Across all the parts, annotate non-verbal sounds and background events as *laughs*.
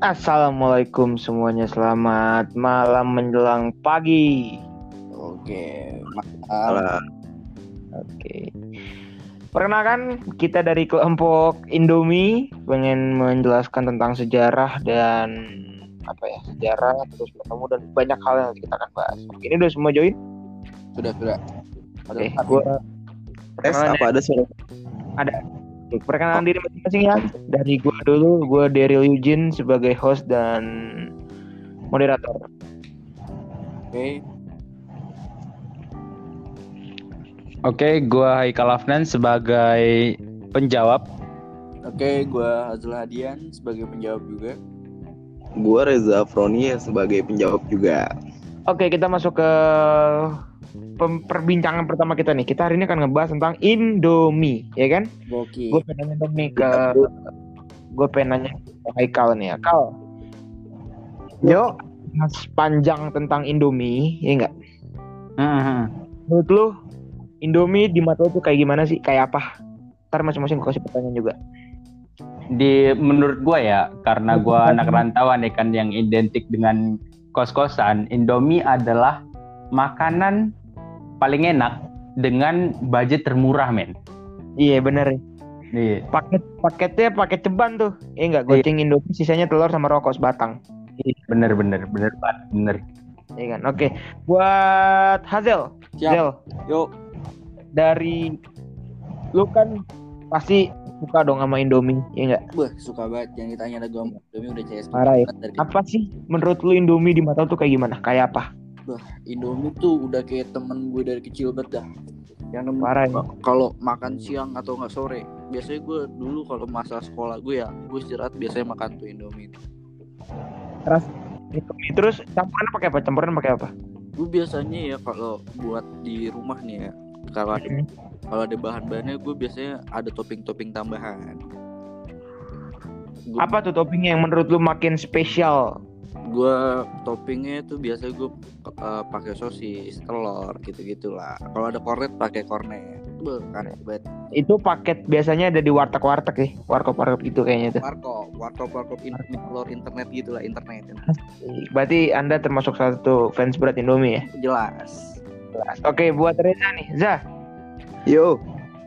Assalamualaikum semuanya, selamat malam menjelang pagi. Oke, malam. Oke. Perkenalkan kita dari kelompok Indomie pengen menjelaskan tentang sejarah dan apa ya sejarah terus bertemu dan banyak hal yang kita akan bahas. Oke, ini udah semua join? Sudah, sudah. Oke, gua Tes apa ada suara? Oke, perkenalan diri masing-masing ya. Dari gua dulu, gua Daryl Eugene sebagai host dan moderator. Oke, Oke, gua Haikal Afnan sebagai penjawab. oke, gua Azul Hadian sebagai penjawab juga. Gua Reza Afroni sebagai penjawab juga. Oke, kita masuk ke perbincangan pertama kita nih. Kita hari ini akan ngebahas tentang Indomie, ya kan? Boki. Gue pengen nanya dong nih ke gue pengen nanya ke Haikal nih ya. Kal, Yo, mas panjang tentang Indomie, ya enggak? Mhm. Menurut lu Indomie di mata lu tuh kayak gimana sih? Kayak apa? Ntar masing-masing gue kasih pertanyaan juga. Di menurut gua ya, karena gua anak rantauan ya kan yang identik dengan kos-kosan, Indomie adalah makanan paling enak dengan budget termurah, men. Iya bener. Iya. Paket paketnya paket ceban tuh. Iya enggak? Goceng Indomie sisanya telur sama rokok sebatang. Iya, Bener bener bener banget, bener. Iya kan? Oke. Buat Hazel, Siap. Zel, Yuk, dari lu kan pasti suka dong sama Indomie, ya enggak? Beh, suka banget yang ditanya ada gua sama Indomie udah CS Parah ya. Apa sih menurut lu Indomie di mata tuh kayak gimana? Kayak apa? Indomie tuh udah kayak temen gue dari kecil banget dah. Yang Parah ya. kalau makan siang atau nggak sore, biasanya gue dulu kalau masa sekolah gue ya, gue istirahat biasanya makan tuh Indomie. Indomie terus campurannya pakai apa? Campuran pakai apa? Gue biasanya ya kalau buat di rumah nih ya, kalau ada Hmm. kalau ada bahan-bahannya gue biasanya ada topping-topping tambahan. Gua- Apa tuh toppingnya yang menurut lu makin spesial? Gua toppingnya tuh biasa gue pakai sosis, telur gitu gitulah. Kalau ada kornet pakai kornet. Beuh, aneh banget. Itu paket biasanya ada di warteg-warteg ya, warkop-warkop gitu kayaknya tuh. Warkop, warkop, warkop in- telur internet gitulah internet. Berarti anda termasuk salah satu fans berat Indomie ya? Jelas. Oke, buat Reza nih, Zah, yo,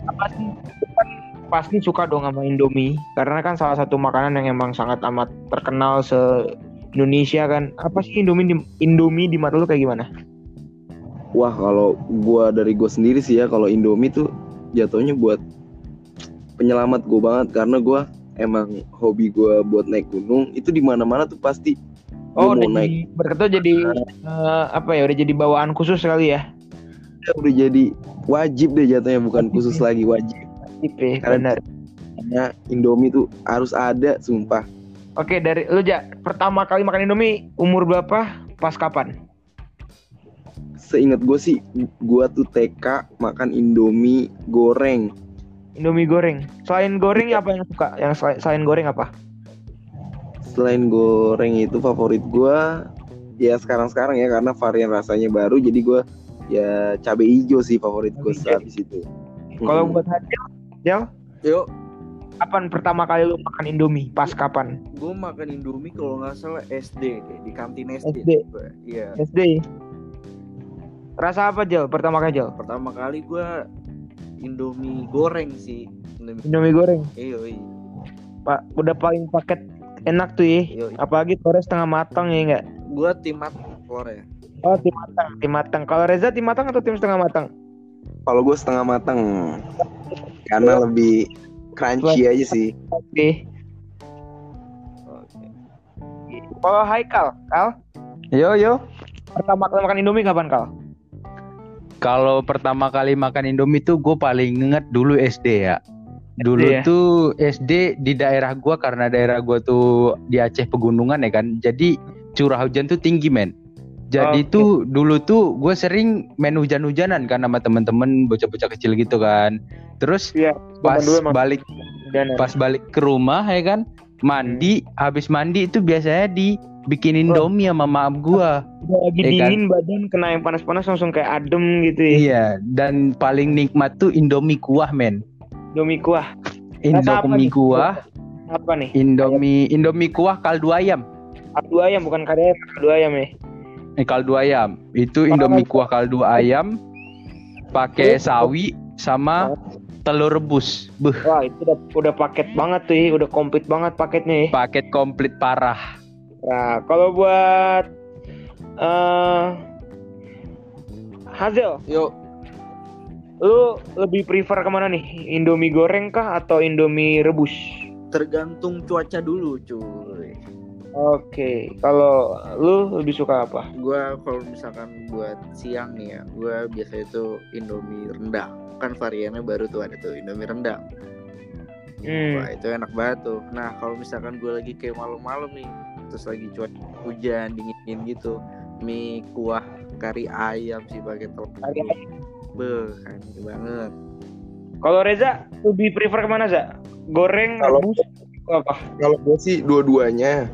apa sih? Kan pasti suka dong sama Indomie, karena kan salah satu makanan yang emang sangat amat terkenal se Indonesia kan. Apa sih Indomie di, Indomie di mata lu kayak gimana? wah kalau gua dari gua sendiri sih ya kalau Indomie tuh jatuhnya buat penyelamat gua banget karena gua emang hobi gua buat naik gunung itu di mana-mana tuh pasti Oh, udah naik jadi, berketua jadi eh, apa ya? Udah jadi bawaan khusus sekali ya? udah jadi wajib deh jatuhnya bukan Wajib khusus ya. lagi wajib Tip ya, Karena- benar. karena Indomie tuh harus ada sumpah Oke, dari lu ja, pertama kali makan Indomie umur berapa? Pas kapan? seingat gue sih gua tuh TK makan Indomie goreng Indomie goreng. Selain goreng apa yang suka? Yang selain, selain goreng apa? selain goreng itu favorit gua ya sekarang-sekarang ya karena varian rasanya baru jadi gua ya cabai hijau sih favorit gue habis itu. Kalau Hmm. buat Hajel, Jel, Yuk, kapan pertama kali lu makan Indomie? Pas kapan? gue makan Indomie kalau nggak salah SD deh di kantin SD. SD. Iya. SD. Rasa apa Jel? Pertama kali Jel? Pertama kali gue Indomie goreng sih. Indomie. Indomie goreng. Iya, iya. Pak, udah paling paket enak tuh ya. Iya, iya. Apalagi telurnya setengah matang ya enggak? Gue tim mat telur ya. Oh, tim matang, tim matang. Kalau Reza tim matang atau tim setengah matang? Kalau gue setengah matang karena lebih crunchy aja sih. Oke. Oke. Kalau Haikal, Kal, Yo yo. pertama kali makan Indomie kapan Kal? Kalau pertama kali makan Indomie tuh gue paling inget dulu SD ya. Dulu ya? tuh SD di daerah gua karena daerah gua tuh di Aceh pegunungan ya kan. Jadi curah hujan tuh tinggi men. Jadi Oke. tuh dulu tuh gue sering main hujan-hujanan kan sama temen-temen bocah-bocah kecil gitu kan. Terus Iya. pas dulu balik dan pas balik ke rumah ya kan mandi habis mandi itu biasanya dibikin Oh. Indomie sama maaf gua. lagi Iya kan? dingin badan kena yang panas-panas langsung kayak adem gitu ya. Iya, dan paling nikmat tuh Indomie kuah men. Indomie kuah. Apa Indomie kuah apa nih? Indomie Indomie kuah kaldu ayam. Kaldu ayam bukan kaldu ayam, kaldu ayam ya. Eh, kaldu ayam. Itu Indomie kuah kaldu ayam pakai sawi sama telur rebus. Beuh, Wah itu udah udah paket banget tuh, ya. udah komplit banget paketnya. ya. paket komplit parah. Nah kalau buat eh Hazel, Yuk, lu lebih prefer ke mana nih? Indomie goreng kah atau Indomie rebus? tergantung cuaca dulu, cuy. Oke, kalau lu lebih suka apa? Gua kalau misalkan buat siang nih ya, gua biasa itu Indomie rendang. Kan variannya baru tuh ada tuh Indomie rendang. Hmm. Wah itu enak banget tuh. Nah kalau misalkan gue lagi kayak malam-malam nih, terus lagi cuaca hujan dingin gitu, mie kuah kari ayam sih pakai telur. Kari ayam. Beuh, enak banget. Kalau Reza lebih prefer ke mana za? Goreng, Kalau- rebus, apa? Kalau gue sih dua-duanya,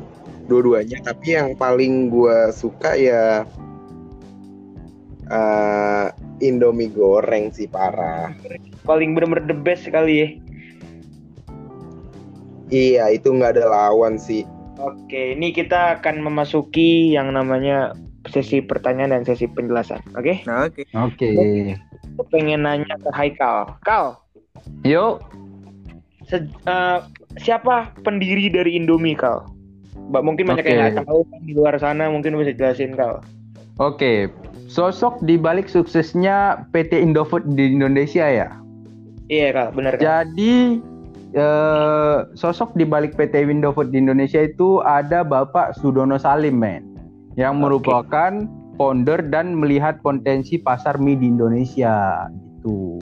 dua-duanya. Tapi yang paling gue suka ya eh, Indomie goreng sih parah. Paling bener-bener the best sekali ya. Iya itu nggak ada lawan sih. Oke, ini kita akan memasuki yang namanya sesi pertanyaan dan sesi penjelasan. Oke? Nah oke. Oke. Aku pengen nanya ke Haikal. Kal, Yuk, se- eh, siapa pendiri dari Indomie, Kal? Mbak mungkin banyak yang Oke. nggak tahu kan di luar sana mungkin bisa jelasin Kal. oke. Sosok di balik suksesnya PT Indofood di Indonesia ya. Iya Kal, bener Kal. Jadi eh, sosok di balik PT Indofood di Indonesia itu ada Bapak Sudono Salim, men, yang merupakan founder dan melihat potensi pasar mie di Indonesia. Gitu.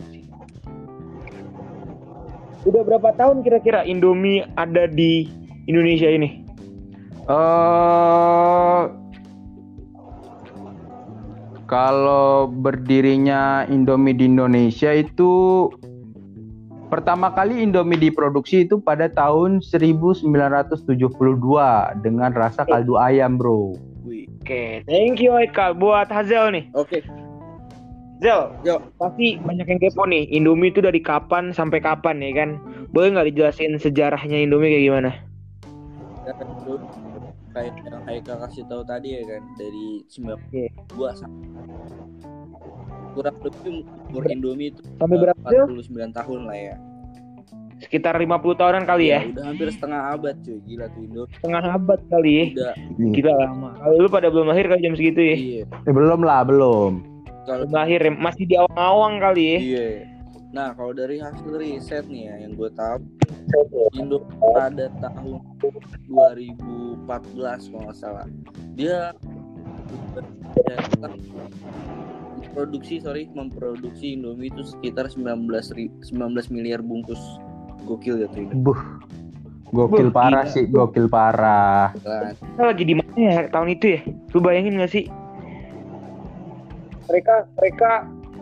Udah berapa tahun kira-kira Indomie ada di Indonesia ini? Eh kalau berdirinya Indomie di Indonesia itu pertama kali Indomie diproduksi itu pada tahun 1972 dengan rasa kaldu ayam, Bro. Oke, thank you Haikal. Buat Hazel nih. Oke. Zel, Yo. pasti banyak yang kepo nih. Indomie itu dari kapan sampai kapan ya kan? Boleh nggak dijelasin sejarahnya Indomie kayak gimana? Ya kayak yang Haikal kasih tahu tadi ya kan dari 92 sampai kurang lebih umur Indomie itu Sampai berapa Zel? 49 tahun lah ya. Sekitar 50 tahunan kali ya? Udah hampir setengah abad cuy, gila tuh Indomie. Setengah abad kali ya? Udah Gila lama. Kalau lu pada belum lahir kali jam segitu ya? iya. Eh, belum lah, belum. Kalau Belum lahir ya? Masih di awang-awang kali ya? Iya. Nah, kalau dari hasil riset nih ya, yang gue tahu Indo pada tahun 2014 kalau nggak salah, dia memproduksi sorry memproduksi Indomie itu sekitar 19 ri- 19 miliar bungkus gokil ya tuh Buh. Gokil Buh, parah gila. sih, gokil parah. kan. Kita lagi di mana ya tahun itu ya? Lu bayangin gak sih? Mereka mereka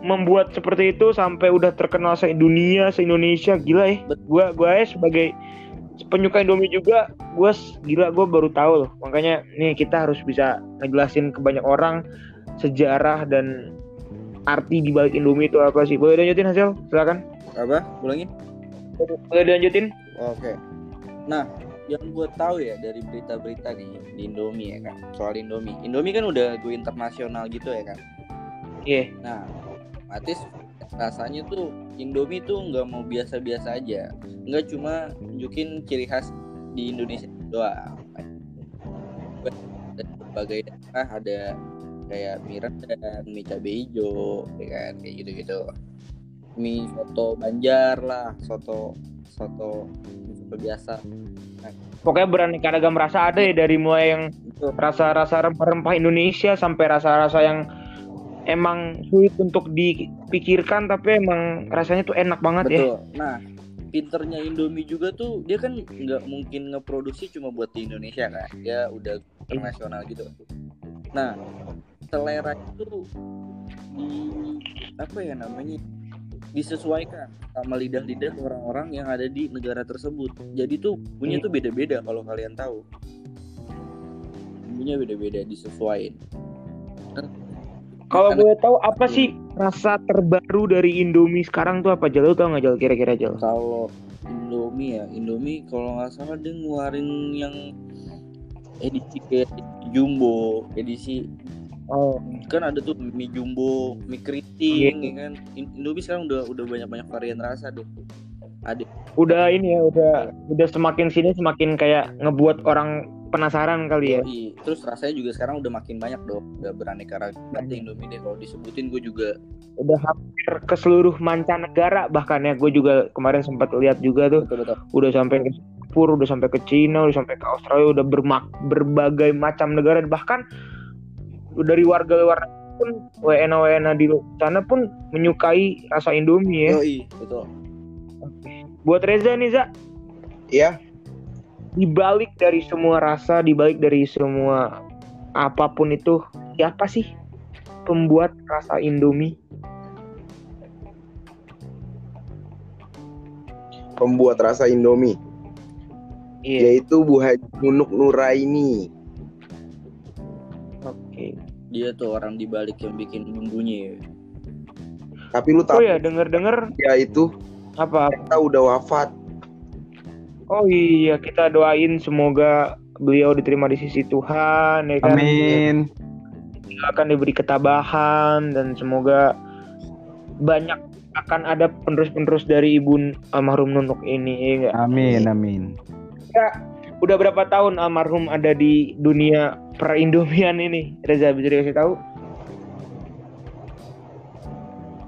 membuat seperti itu sampai udah terkenal se dunia, se Indonesia gila ya. Gua gua ya sebagai penyuka Indomie juga, gua s- gila gua baru tahu loh. Makanya nih kita harus bisa ngejelasin ke banyak orang sejarah dan arti di balik Indomie itu apa sih? Boleh lanjutin hasil? Silakan. Apa? Ulangin? Boleh dilanjutin? Oke. Nah, yang gue tahu ya dari berita-berita nih di Indomie ya kan, soal Indomie. Indomie kan udah go internasional gitu ya kan. Iya. Nah, otomatis rasanya tuh Indomie tuh nggak mau biasa-biasa aja, nggak cuma nunjukin ciri khas di Indonesia doang. Dan berbagai daerah ada kayak mie rendang, mie cabai hijau, ya kan kayak gitu-gitu. Mie soto Banjar lah, soto soto soto biasa. Pokoknya beraneka ragam rasa ada ya dari mulai yang rasa-rasa rempah-rempah Indonesia sampai rasa-rasa yang emang sulit untuk dipikirkan tapi emang rasanya tuh enak banget ya. betul. Nah, pinternya Indomie juga tuh dia kan nggak mungkin ngeproduksi cuma buat di Indonesia kan. Dia udah internasional gitu. Nah, selera itu di apa ya namanya disesuaikan sama lidah-lidah orang-orang yang ada di negara tersebut. Jadi tuh punya tuh beda-beda kalau kalian tahu. Punya beda-beda disesuaikan. Kalau boleh tahu apa sih rasa terbaru dari Indomie sekarang tuh apa Jal? Lu tau nggak Jal kira-kira Jal? kalau Indomie ya Indomie kalau nggak salah dia ngeluarin yang edisi kayak jumbo edisi Oh, kan ada tuh mie jumbo mie keriting ya kan? In- Indomie sekarang udah udah banyak banyak varian rasa deh. Ada. Udah ini ya, udah udah semakin sini semakin kayak ngebuat orang penasaran kali ya. Yoi. terus rasanya juga sekarang udah makin banyak dong udah beraneka ragam banget Indomie deh kalau disebutin gue juga Udah hampir ke seluruh mancanegara bahkan ya gue juga kemarin sempat lihat juga tuh betul betul udah sampai ke Singapura, udah sampai ke Cina, udah sampai ke Australia, udah bermak berbagai macam negara bahkan dari warga luar pun WNA WNA di sana pun menyukai rasa Indomie ya. Yoi, betul Buat Reza nih Za, Iya. Dibalik dari semua rasa, dibalik dari semua apa pun itu, siapa sih pembuat rasa Indomie? Pembuat rasa Indomie Iya. yaitu Bu Haji Nunuk Nuraini. Oke. dia tuh orang di balik yang bikin bumbunya ya. Tapi lu Oh tahu ya, denger-denger ya itu apa? kita udah wafat. Oh iya, kita doain semoga beliau diterima di sisi Tuhan, ya kan? Amin. Akan diberi ketabahan dan semoga banyak akan ada penerus-penerus dari ibu almarhum Nunuk ini, ya? Amin, amin. Udah berapa tahun almarhum ada di dunia perindomian ini? Reza bisa dikasih tahu?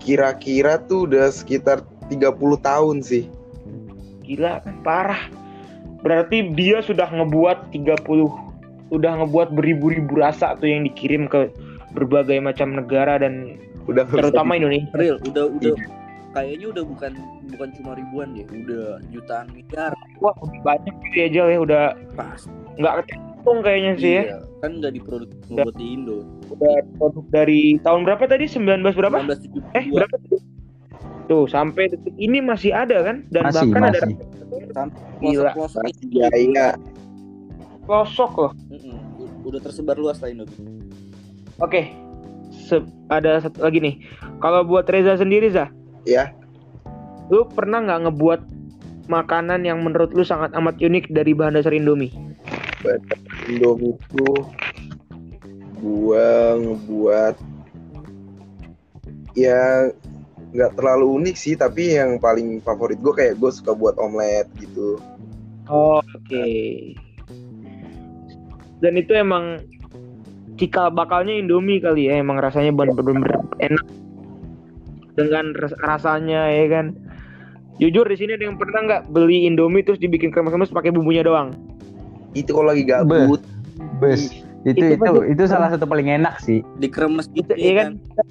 Kira-kira tuh udah sekitar 30 tahun sih. Gila kan parah. Berarti dia sudah ngebuat 30 udah ngebuat beribu-ribu rasa tuh yang dikirim ke berbagai macam negara dan Udah terutama Indonesia. real udah udah kayaknya udah bukan bukan cuma ribuan deh udah jutaan miliar Wah, udah banyak ya Jal ya udah pas nggak kehitung kayaknya sih ya. iya kan nggak diproduksi buat di Indo Udah produk dari tahun berapa tadi? 19 berapa? 1972 Eh, berapa tuh? Sampai detik ini masih ada kan? Dan Masih, bahkan ada masih. Gila. pelosok Masih jaya. pelosok loh. udah tersebar luas lah Indomie Oke. Se- ada satu lagi nih. Kalau buat Reza sendiri, Zah, Ya, lu pernah nggak ngebuat makanan yang menurut lu sangat amat unik dari bahan dasar Indomie? Indomie itu gua ngebuat ya nggak terlalu unik sih tapi yang paling favorit gue kayak gue suka buat omelet gitu Oh, oke. Dan itu emang cikal bakalnya Indomie kali ya, emang rasanya bener-bener enak dengan ras- rasanya ya kan. Jujur di sini ada yang pernah nggak beli Indomie terus dibikin kremes-kremes pakai bumbunya doang? itu kalau lagi gabut Bes. Itu Itu itu pasti- itu salah satu paling enak sih. dikremes gitu Itu, iya ya kan? kan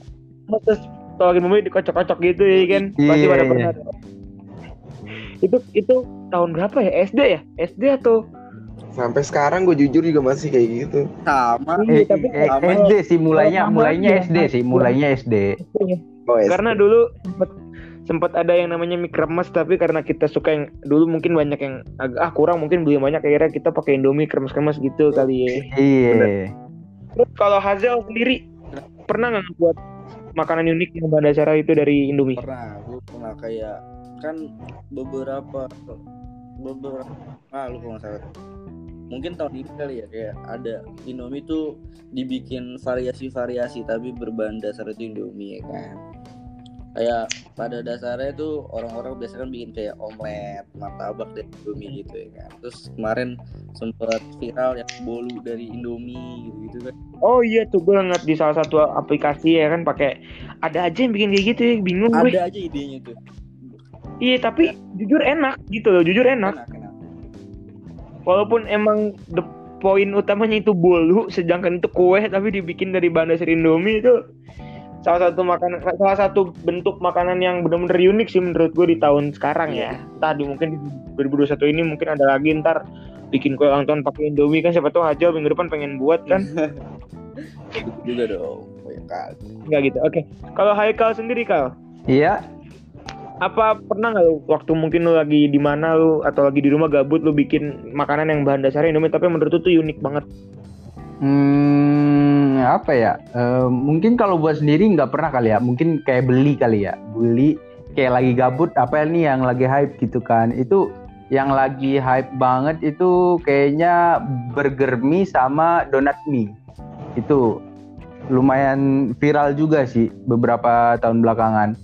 Terus tolongin bumbunya dikocok-kocok gitu ya kan? Pasti Iya, pada iya. pernah. Itu itu tahun berapa ya? SD ya? SD atau? sampai sekarang gue jujur juga masih kayak gitu sama Iya, Eh, tapi eh, sama. SD sih mulainya Sama mulainya. SD sih mulainya SD. oh, ya. Karena dulu sempet sempat ada yang namanya mie kremes tapi karena kita suka yang dulu mungkin banyak yang agak ah kurang mungkin beli banyak akhirnya kita pakai Indomie kremes-kremes gitu kali ya. Iya. Terus kalau Hazel sendiri pernah nggak buat makanan unik yang bahan dasar itu dari Indomie? pernah gue pernah kayak kan beberapa beberapa ah lu kalau salah mungkin tahun ini kali ya kayak ada Indomie tuh dibikin variasi-variasi tapi berbahan dasar itu Indomie ya kan kayak pada dasarnya tuh orang-orang biasa kan bikin kayak omelet martabak dari Indomie gitu ya kan. Terus kemarin sempat viral yang bolu dari Indomie gitu, gitu kan. Oh iya tuh gue ngeliat di salah satu aplikasi ya kan pakai ada aja yang bikin kayak gitu ya bingung gue. ada aja idenya tuh. Iya tapi jujur enak gitu loh jujur enak. enak enak. Walaupun emang the poin utamanya itu bolu, sedangkan itu kue tapi dibikin dari bahan dasar Indomie itu salah satu makanan salah satu bentuk makanan yang benar-benar unik sih menurut gue di tahun sekarang ya. Tadi mungkin di 2021 ini mungkin ada lagi ntar bikin kue ulang tahun pakai Indomie kan siapa tahu Hajal minggu depan pengen buat kan? Gitu juga dong nggak gitu oke. Kalau Haikal sendiri Kal? Iya. apa pernah nggak lu waktu mungkin lu lagi di mana lu atau lagi di rumah gabut lu bikin makanan yang bahan dasarnya Indomie tapi menurut lu tuh unik banget? Hmm, apa ya? Eh, mungkin kalau buat sendiri nggak pernah kali ya. Mungkin kayak beli kali ya. Beli kayak lagi gabut apa nih yang lagi hype gitu kan itu yang lagi hype banget itu kayaknya burger mie sama donat mie itu lumayan viral juga sih beberapa tahun belakangan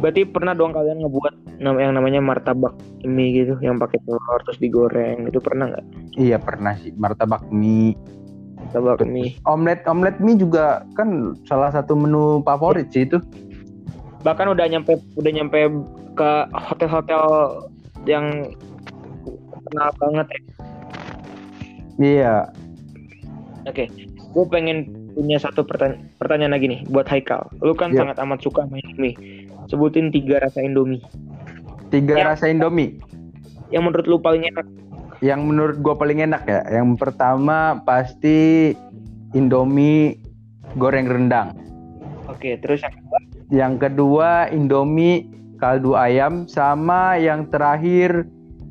Berarti pernah dong kalian ngebuat yang namanya martabak mie gitu, yang pakai telur terus digoreng, itu pernah nggak? iya pernah sih martabak mie Martabak mie. omelet omelet mie juga kan salah satu menu favorit sih itu Bahkan udah nyampe udah nyampe ke hotel-hotel yang kenal banget ya. iya Oke, gue pengen punya satu pertanya- pertanyaan lagi nih buat Haikal. Lu kan Iya. sangat amat suka main mie. Sebutin tiga rasa Indomie tiga Ya. rasa indomie yang menurut lu paling enak. Yang menurut gua paling enak ya yang pertama pasti indomie goreng rendang Oke, terus yang kedua, yang kedua indomie kaldu ayam sama yang terakhir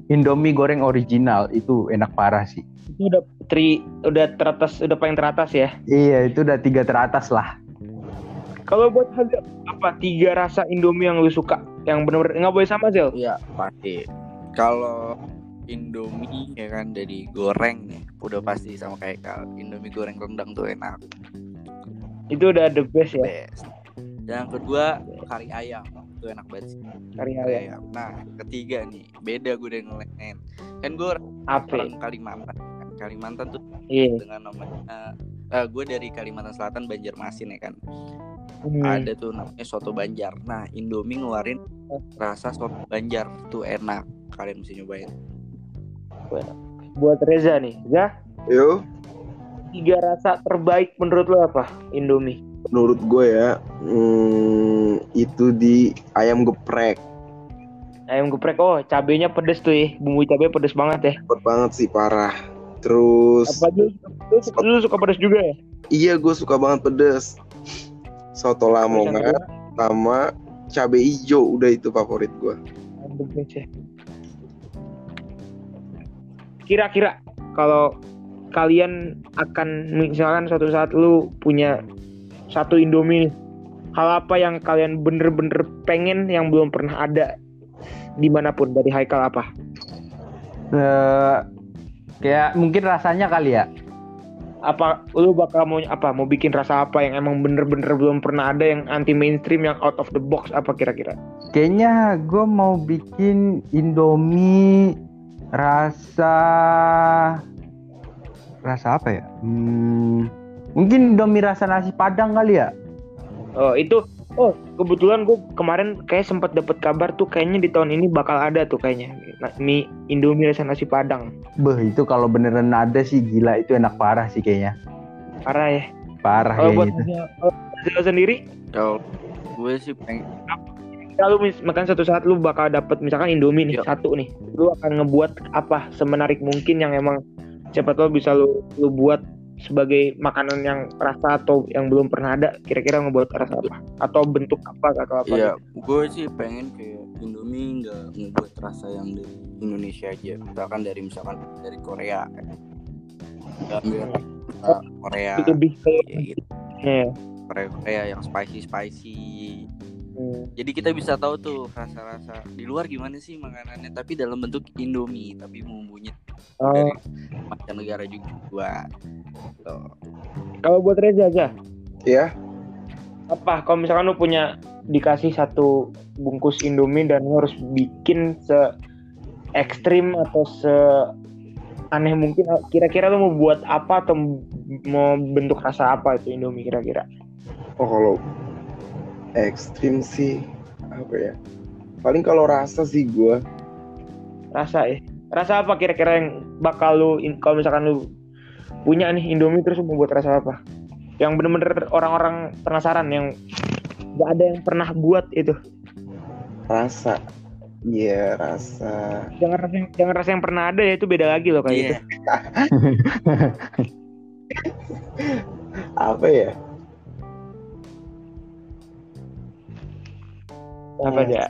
indomie goreng original itu enak parah sih itu udah tri udah teratas udah paling teratas ya. iya itu udah tiga teratas lah Kalau buat Hazel, apa tiga rasa Indomie yang lu suka? Yang bener-bener nggak boleh sama Zel. Iya pasti. Kalau Indomie ya kan dari goreng nih, udah pasti sama kayak. Indomie goreng rendang tuh enak, Itu udah the best ya. best. Yang kedua kari ayam, itu enak banget sih. Kari ayam. ayam. Nah ketiga nih, beda gue yang lain. Kan gue orang Kalimantan. Kalimantan tuh Iya. dengan namanya, eh gue dari Kalimantan Selatan Banjarmasin ya kan. Hmm. ada tuh namanya soto Banjar. Nah, Indomie ngeluarin rasa soto Banjar tuh enak. Kalian mesti nyobain. Buat Reza nih, ya Yo, tiga rasa terbaik menurut lu apa? Indomie. menurut gue ya, hmm, itu di ayam geprek. Ayam geprek, oh cabenya pedes tuh ya, bumbu cabai pedes banget ya. Cepet banget sih parah. Terus, Apa lu, lu, suka- lu suka pedes juga ya? iya gue suka banget pedes. Soto Lamongan sama cabai hijau udah itu favorit gue. Kira-kira kalau kalian akan misalkan suatu saat lu punya satu Indomie nih, hal apa yang kalian bener-bener pengen yang belum pernah ada di mana pun dari Haikal apa? Eh, kayak mungkin rasanya kali ya apa lu bakal mau apa mau bikin rasa apa yang emang bener-bener belum pernah ada yang anti mainstream yang out of the box apa kira-kira kayaknya gue mau bikin indomie rasa rasa apa ya? Hmm, mungkin indomie rasa nasi padang kali ya? Oh itu oh kebetulan gue kemarin kayak sempat dapat kabar tuh kayaknya di tahun ini bakal ada tuh kayaknya mie indomie rasa nasi padang. Beh itu kalau beneran ada sih gila itu enak parah sih kayaknya. Parah ya? Parah kalau kayak buat gitu. kalau Hazel sendiri? Kalau gue sih pengen kalau mis- makan satu saat lu bakal dapat misalkan indomie nih Iya. satu nih lu akan ngebuat apa semenarik mungkin yang emang siapa tahu bisa lu lu buat sebagai makanan yang rasa atau yang belum pernah ada kira-kira ngebuat rasa apa atau bentuk apa atau apa Iya, gue sih pengen kayak Indomie nggak ngebuat rasa yang dari Indonesia aja. Misalkan dari misalkan dari Korea. Nggak ambil Korea. lebih Kayak gitu. ya. Korea Korea yang spicy spicy. Hmm. Jadi kita bisa tahu tuh rasa-rasa di luar gimana sih makanannya, tapi dalam bentuk Indomie, tapi bumbunya Oh, dari mancanegara juga. Tuh. kalau buat Reza aja Ya, apa kalau misalkan lu punya dikasih satu bungkus Indomie dan lu harus bikin se ekstrim atau se aneh mungkin kira-kira lu mau buat apa atau mau bentuk rasa apa itu Indomie kira-kira oh kalau ekstrim sih apa ya? Paling kalau rasa sih gue rasa ya rasa apa kira-kira yang bakal lu kalau misalkan lu punya nih Indomie terus mau buat rasa apa yang bener-bener orang-orang penasaran yang gak ada yang pernah buat itu rasa. Iya rasa. jangan rasa yang, jangan rasa yang pernah ada ya itu beda lagi loh kayak Iya. gitu *laughs* Apa ya? Apa aja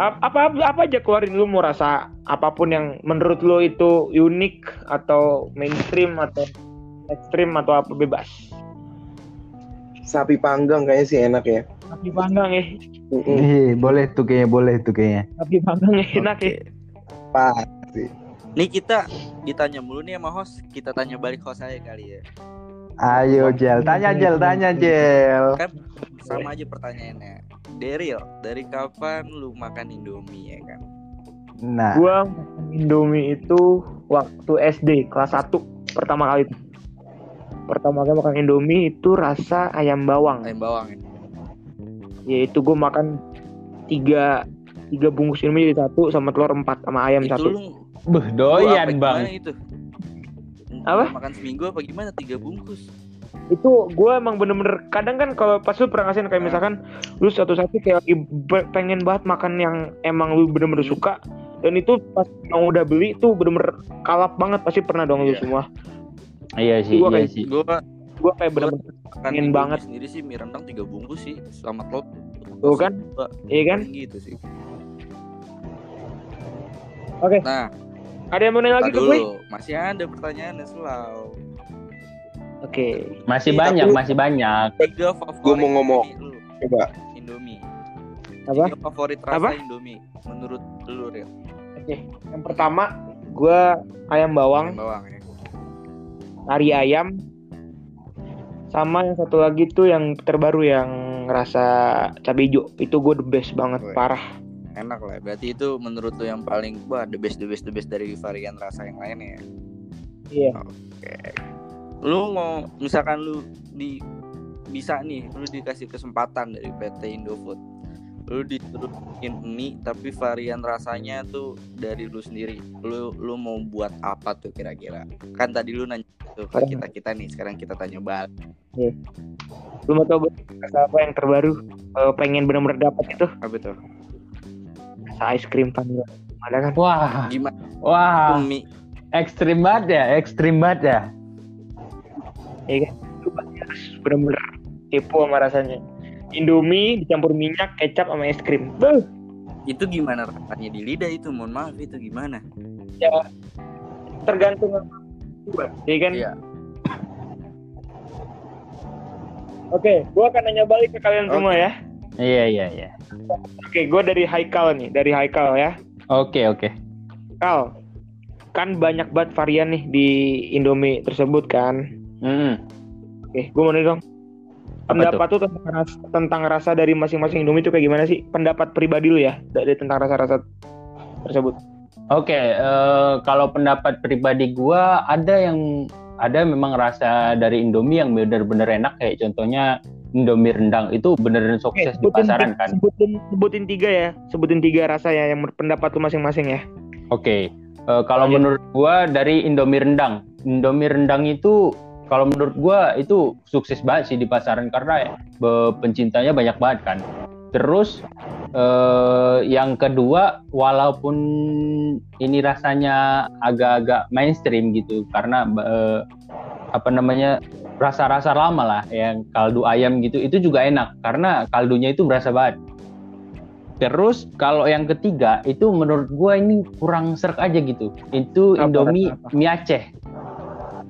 apa, apa apa aja keluarin lu mau rasa apa pun yang menurut lu itu unik atau mainstream atau ekstrim atau apa bebas Sapi panggang kayaknya sih enak ya. Sapi panggang ya. Ih, boleh tuh kayaknya, boleh tuh kayaknya. Sapi panggang ya enak ya. Pasti. Nih kita ditanya mulu nih sama host, kita tanya balik host aja kali ya. Ayo Jel, tanya Jel, tanya Jel. Kan sama aja pertanyaannya. Daryl, dari kapan lu makan Indomie ya kan? Nah, Gua makan Indomie itu waktu SD kelas 1 pertama kali. Pertama kali makan Indomie itu rasa ayam bawang. Ayam bawang ya. Yaitu gue makan tiga tiga bungkus Indomie jadi satu sama telur empat sama ayam Itu satu. lu beh doyan bang. itu? Apa? Makan seminggu apa gimana? Tiga bungkus. Itu gue emang bener-bener kadang kan kalau pas lu pernah ngasihin kayak misalkan lu satu-satu kayak lagi pengen banget makan yang emang lu bener-bener suka dan itu pas yang udah beli itu bener-bener kalap banget pasti pernah dong lu Iya. semua. Iya sih, Gua iya kayak- sih. Gua Gue kayak bener-bener Pengen banget. sendiri sih mie rendang tiga bungkus sih sama telur. Tuh kan? Iya kan? gitu sih. Oke. Nah, Ada yang mau nanya lagi ke gue? Masih ada pertanyaannya selalu. Oke. Masih Iya, banyak, tapi- masih banyak. Tiga favorit Gua mau ngomong. Coba. Indomie. Apa? Tiga favorit rasa Apa? Indomie menurut lu Ril? Oke. Yang pertama gue ayam bawang, Ayam bawang ya. kari ayam, sama yang satu lagi tuh yang terbaru yang rasa cabai hijau. Itu gue the best banget, Woi. parah. Enak lah. Berarti itu menurut lu yang paling wah the best the best the best dari varian rasa yang lainnya ya. Iya. Oke. Lu mau misalkan lu di bisa nih lu dikasih kesempatan dari PT Indofood. Lu disuruh bikin mie tapi varian rasanya tuh dari lu sendiri. Lu lu mau buat apa tuh kira-kira? Kan tadi lu nanya tuh ke kita kita nih sekarang kita tanya balik. Lu mau tahu rasa apa yang terbaru? Eh, pengen bener-bener dapat itu? Apa tuh? Rasa ice cream vanilla. Ada kan? Wah, gimana? Wah, mie. Ekstrim banget ya, ekstrim banget ya. Iya kan? Lu pasti harus bener-bener kepo sama rasanya. Indomie dicampur minyak, kecap sama es krim. Beuh, itu gimana rasanya di lidah itu mohon maaf itu gimana tergantung sama gua. Iya kan? Iya. Oke, gua akan nanya balik ke kalian Oke. semua ya. Iya, iya, iya. Oke, gua dari Haikal nih, dari Haikal ya. Oke, oke. Kal, kan banyak banget varian nih di Indomie tersebut kan. Hmm. Oke, gua mau nanya dong. Apa Pendapat tuh tentang rasa, tentang rasa dari masing-masing Indomie itu kayak gimana sih? Pendapat pribadi lu ya dari tentang rasa-rasa tersebut. Oke, eh, kalau pendapat pribadi gua ada yang ada memang rasa dari Indomie yang benar-benar enak kayak contohnya Indomie rendang itu beneran Oke, sukses di pasaran kan. Sebutin, sebutin tiga ya, sebutin tiga rasa ya yang pendapat lu masing-masing ya. Oke, eh, kalau Lanjut. menurut gua dari Indomie rendang, Indomie rendang itu kalau menurut gua itu sukses banget sih di pasaran karena be- pencintanya banyak banget kan. Terus eh, yang kedua, walaupun ini rasanya agak-agak mainstream gitu karena eh, apa namanya rasa-rasa lama lah yang kaldu ayam gitu itu juga enak karena kaldunya itu berasa banget. Terus kalau yang ketiga itu menurut gua ini kurang serk aja gitu. Itu Apa, Indomie apa? mie Aceh.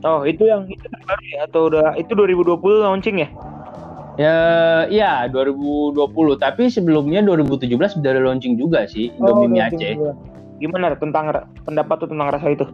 Oh, itu yang itu terbaru ya atau udah itu 2020 launching ya? Ya, iya 2020. Tapi sebelumnya 2017 sudah ada launching juga sih Indomie mie launching Aceh. juga. Gimana tentang pendapat tuh tentang rasa itu?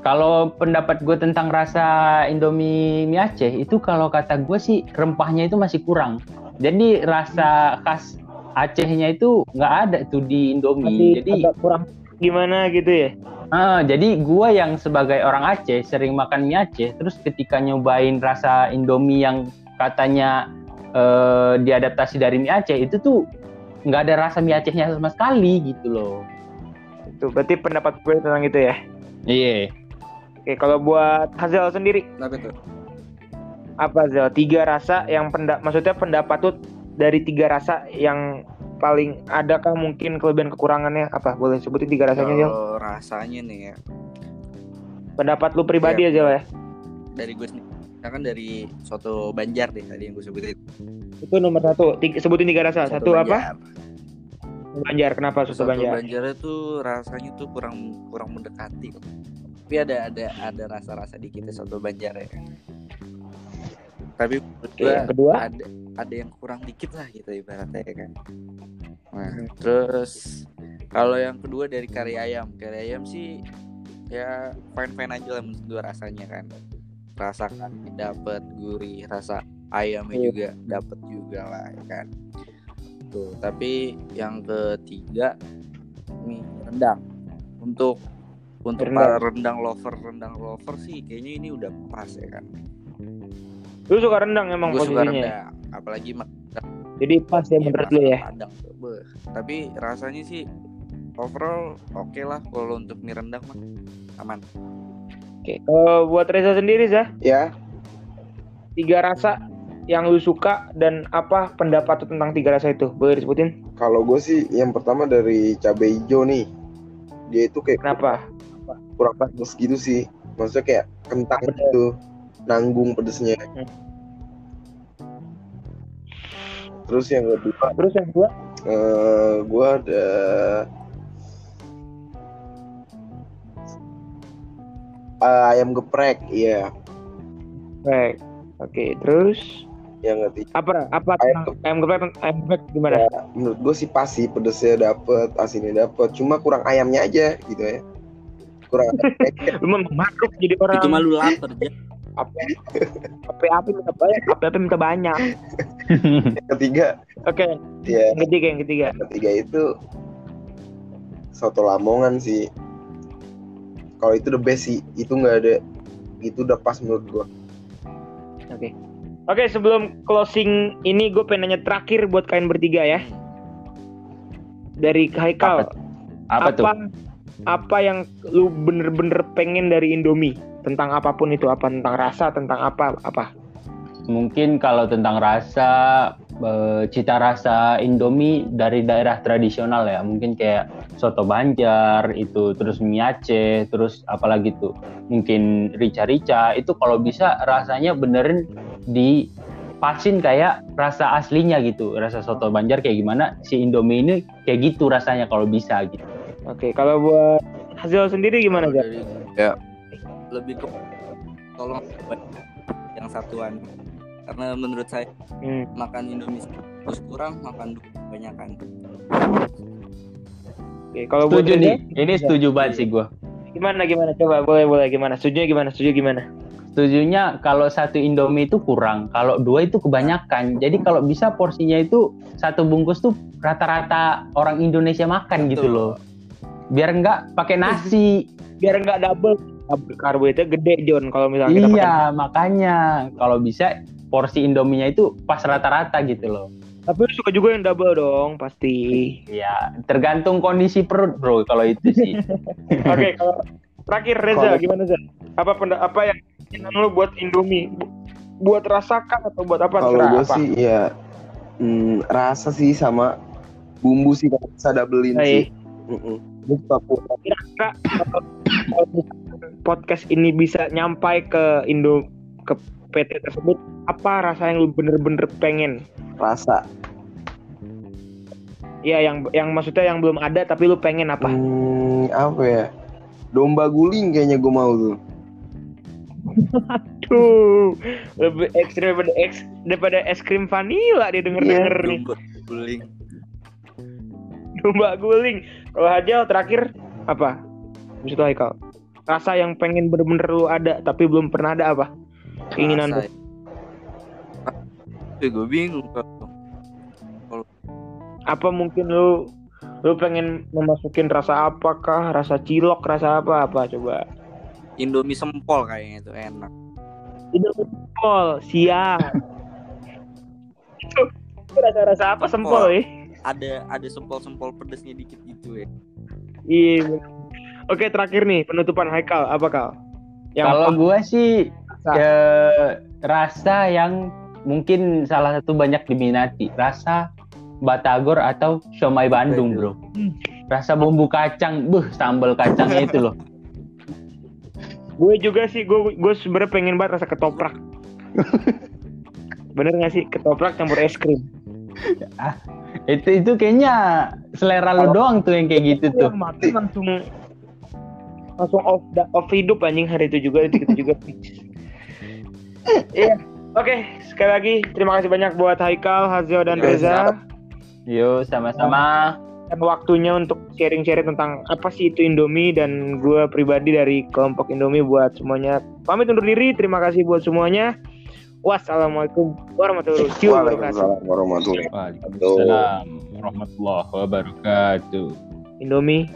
Kalau pendapat gue tentang rasa Indomie mie Aceh itu kalau kata gue sih rempahnya itu masih kurang. Jadi rasa khas Acehnya itu nggak ada tuh di Indomie. Masih Jadi agak kurang gimana gitu ya? Ah, jadi gua yang sebagai orang Aceh sering makan mie Aceh, terus ketika nyobain rasa Indomie yang katanya eh, diadaptasi dari mie Aceh itu tuh nggak ada rasa mie Acehnya sama sekali gitu loh. Itu berarti pendapat gue tentang itu ya. Iya. Oke, kalau buat Hazel sendiri apa tuh apa Zel? Tiga rasa yang pendak maksudnya pendapat tuh dari tiga rasa yang paling adakah mungkin kelebihan kekurangannya apa? Boleh sebutin tiga rasanya kalau rasanya nih ya Pendapat lu pribadi Iya. aja lah ya. dari gue sendiri kan dari soto Banjar deh tadi yang gue sebutin Itu nomor satu. Tiga, sebutin tiga rasa. Soto Satu apa? Banjar. Banjar. Kenapa soto, soto Banjar? Banjar itu rasanya tuh kurang kurang mendekati tapi ada ada ada rasa-rasa dikit soto Banjar ya tapi gua yang kedua? ada ada yang kurang dikit lah gitu ibaratnya ya kan. Nah terus kalau yang kedua dari kari ayam. Kari ayam sih ya fine fine aja lah menurut gue rasanya kan. Rasakan dapat gurih rasa ayamnya Iya. juga dapat juga lah ya kan. Tuh tapi yang ketiga mie rendang. Untuk untuk Rendang. para rendang lover rendang lover sih kayaknya ini udah pas ya kan Lu suka rendang emang suka posisinya. ya? rendang apalagi mak- Jadi pas ya menurut lu ya. Padang tapi rasanya sih overall oke lah kalau untuk mie rendang mah aman Oke. Kalau buat Reza sendiri Zah, Ya, tiga rasa yang lu suka dan apa pendapat lu tentang tiga rasa itu? Boleh disebutin? kalau gue sih yang pertama dari cabai hijau nih. Dia itu kayak Kenapa? kurang pedes gitu sih. Maksudnya kayak kentang gitu. Nanggung pedesnya. Hmm. Terus yang kedua, Terus yang kedua? eh gue ada Eh, ayam geprek, iya. Baik. Oke, terus Yang ketiga, apa? Apa Ayam tentang ayam geprek? Ayam geprek gimana? menurut gue sih pas sih pedesnya dapet, asinnya dapet. Cuma kurang ayamnya aja gitu ya. Kurang *laughs* Lu memang makhluk jadi orang. itu malu lapar aja apa apa apa minta banyak, apa apa minta banyak. *laughs* ketiga, Oke, ya yang ketiga yang ketiga. ketiga itu soto Lamongan sih. Kalau itu the best sih, itu nggak ada, itu udah pas menurut gua. Oke. Oke, sebelum closing ini gue pengen nanya terakhir buat kalian bertiga ya. Dari Haikal. Apa tuh? apa yang lu bener-bener pengen dari Indomie tentang apa pun itu apa tentang rasa tentang apa apa? Mungkin kalau tentang rasa, eh, cita rasa Indomie dari daerah tradisional ya, mungkin kayak soto Banjar itu, terus mie Aceh, terus apalagi tuh, mungkin rica-rica itu kalau bisa rasanya benerin dipasin kayak rasa aslinya gitu, rasa soto Banjar kayak gimana, si Indomie ini kayak gitu rasanya kalau bisa gitu. oke kalau buat hasil sendiri gimana ya lebih ke tolong yang satuan karena menurut saya Hmm. makan Indomie terus kurang makan dua kebanyakan Oke, kalau Setuju nih, ini setuju banget sih gue. gimana gimana coba boleh boleh gimana setuju gimana setuju gimana Setujunya kalau satu Indomie itu kurang, kalau dua itu kebanyakan. Jadi kalau bisa porsinya itu satu bungkus tuh rata-rata orang Indonesia makan gitu Betul. loh. Biar nggak pakai nasi. *laughs* biar nggak double double karbohidratnya gede John kalau misalnya kita iya, makanya kalau bisa porsi Indominya itu pas rata-rata gitu loh. tapi lu suka juga yang double dong pasti Iya, tergantung kondisi perut bro kalau itu sih. *laughs* oke kalau terakhir Reza Kalau- gimana Zak? apa penda- apa yang keinginan lu buat Indomie Bu- buat rasakan atau buat apa Kalau gue sih ya hmm, rasa sih sama bumbu sih kalau bisa doublein sih. Suka kurang. kira-kira kalau kalau misalkan podcast ini bisa nyampai ke Indo ke PT tersebut apa rasa yang lu bener-bener pengen? Rasa. ya yang yang maksudnya yang belum ada tapi lu pengen apa? Hmm, apa ya? Domba guling kayaknya gue mau tuh. tuh lebih ekstrim daripada eks daripada es krim vanilla dia denger denger nih. Rumput guling. Domba guling. Kalau Hajal terakhir apa? Maksud lu, Haikal rasa yang pengen bener-bener lu ada tapi belum pernah ada apa keinginan lu Rasa. Tapi gue bingung kalau apa mungkin lu lu pengen memasukin rasa apakah rasa cilok rasa apa apa coba Indomie sempol kayaknya itu enak. itu sempol siap itu, itu rasa-rasa apa sempol Oh. ya Ada ada sempol-sempol pedesnya dikit gitu ya. iya. Oke terakhir nih penutupan Haikal apa kal yang Kalau gua sih rasa. ke rasa yang mungkin salah satu banyak diminati, rasa batagor atau siomay Bandung, Bro. Rasa bumbu kacang, buh sambal kacangnya itu loh. *laughs* gue juga sih gue gue sebenarnya pengen banget rasa ketoprak *laughs* bener gak sih ketoprak campur es krim Itu itu kayaknya selera lo doang tuh yang kayak gitu Itu tuh. makan langsung langsung off da- off hidup anjing hari itu juga itu kita juga *laughs* iya Oke, sekali lagi terima kasih banyak buat Haikal, Hazio dan Reza Yuk sama-sama. dan waktunya untuk sharing-sharing tentang apa sih itu Indomie dan gue pribadi dari kelompok Indomie buat semuanya. Pamit undur diri, terima kasih buat semuanya. Wassalamualaikum warahmatullahi wabarakatuh. Warahmatullahi Waalaikumsalam warahmatullahi wabarakatuh. Indomie